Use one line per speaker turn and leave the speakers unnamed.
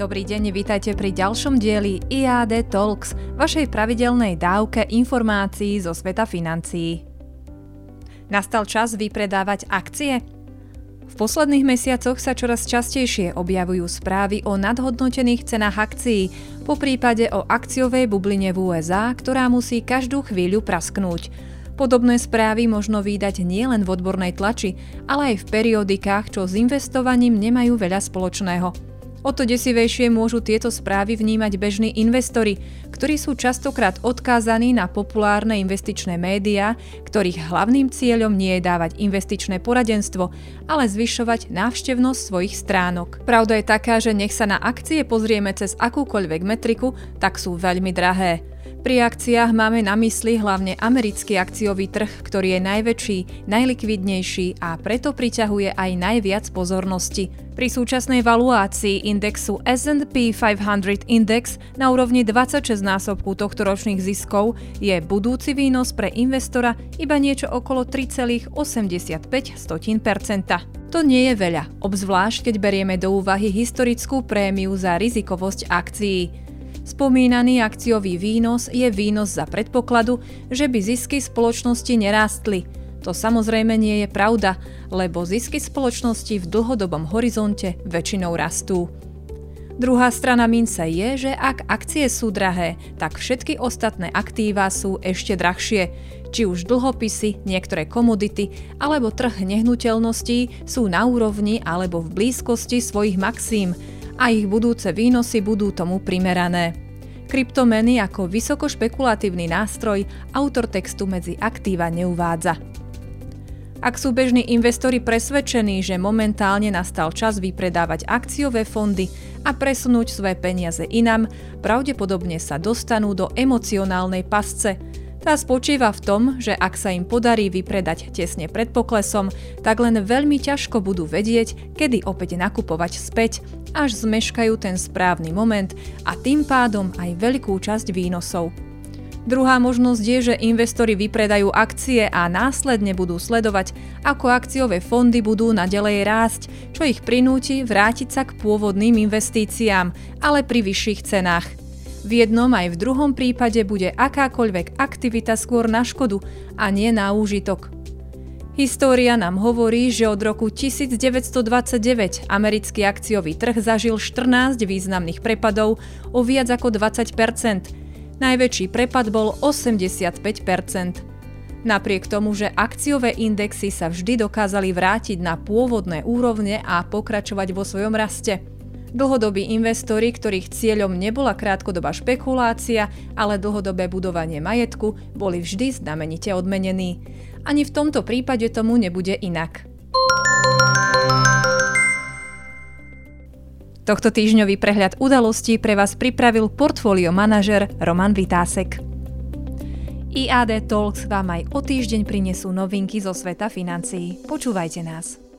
Dobrý deň, vítajte pri ďalšom dieli IAD Talks, vašej pravidelnej dávke informácií zo sveta financií. Nastal čas vypredávať akcie? V posledných mesiacoch sa čoraz častejšie objavujú správy o nadhodnotených cenách akcií, po prípade o akciovej bubline v USA, ktorá musí každú chvíľu prasknúť. Podobné správy možno výdať nielen v odbornej tlači, ale aj v periodikách, čo s investovaním nemajú veľa spoločného. O to desivejšie môžu tieto správy vnímať bežní investori, ktorí sú častokrát odkázaní na populárne investičné médiá, ktorých hlavným cieľom nie je dávať investičné poradenstvo, ale zvyšovať návštevnosť svojich stránok. Pravda je taká, že nech sa na akcie pozrieme cez akúkoľvek metriku, tak sú veľmi drahé. Pri akciách máme na mysli hlavne americký akciový trh, ktorý je najväčší, najlikvidnejší a preto priťahuje aj najviac pozornosti. Pri súčasnej valuácii indexu S&P 500 Index na úrovni 26 násobku tohto ročných ziskov je budúci výnos pre investora iba niečo okolo 3,85%. To nie je veľa, obzvlášť keď berieme do úvahy historickú prémiu za rizikovosť akcií. Spomínaný akciový výnos je výnos za predpokladu, že by zisky spoločnosti nerástli. To samozrejme nie je pravda, lebo zisky spoločnosti v dlhodobom horizonte väčšinou rastú. Druhá strana mince je, že ak akcie sú drahé, tak všetky ostatné aktíva sú ešte drahšie. Či už dlhopisy, niektoré komodity alebo trh nehnuteľností sú na úrovni alebo v blízkosti svojich maxím – a ich budúce výnosy budú tomu primerané. Kryptomeny ako vysokošpekulatívny nástroj autor textu medzi aktíva neuvádza. Ak sú bežní investori presvedčení, že momentálne nastal čas vypredávať akciové fondy a presunúť svoje peniaze inam, pravdepodobne sa dostanú do emocionálnej pasce – tá spočíva v tom, že ak sa im podarí vypredať tesne pred poklesom, tak len veľmi ťažko budú vedieť, kedy opäť nakupovať späť, až zmeškajú ten správny moment a tým pádom aj veľkú časť výnosov. Druhá možnosť je, že investori vypredajú akcie a následne budú sledovať, ako akciové fondy budú naďalej rásť, čo ich prinúti vrátiť sa k pôvodným investíciám, ale pri vyšších cenách – v jednom aj v druhom prípade bude akákoľvek aktivita skôr na škodu a nie na úžitok. História nám hovorí, že od roku 1929 americký akciový trh zažil 14 významných prepadov o viac ako 20% Najväčší prepad bol 85% Napriek tomu, že akciové indexy sa vždy dokázali vrátiť na pôvodné úrovne a pokračovať vo svojom raste. Dlhodobí investori, ktorých cieľom nebola krátkodobá špekulácia, ale dlhodobé budovanie majetku, boli vždy znamenite odmenení. Ani v tomto prípade tomu nebude inak. Tohto týždňový prehľad udalostí pre vás pripravil portfólio manažer Roman Vitásek. IAD Talks vám aj o týždeň prinesú novinky zo sveta financií. Počúvajte nás.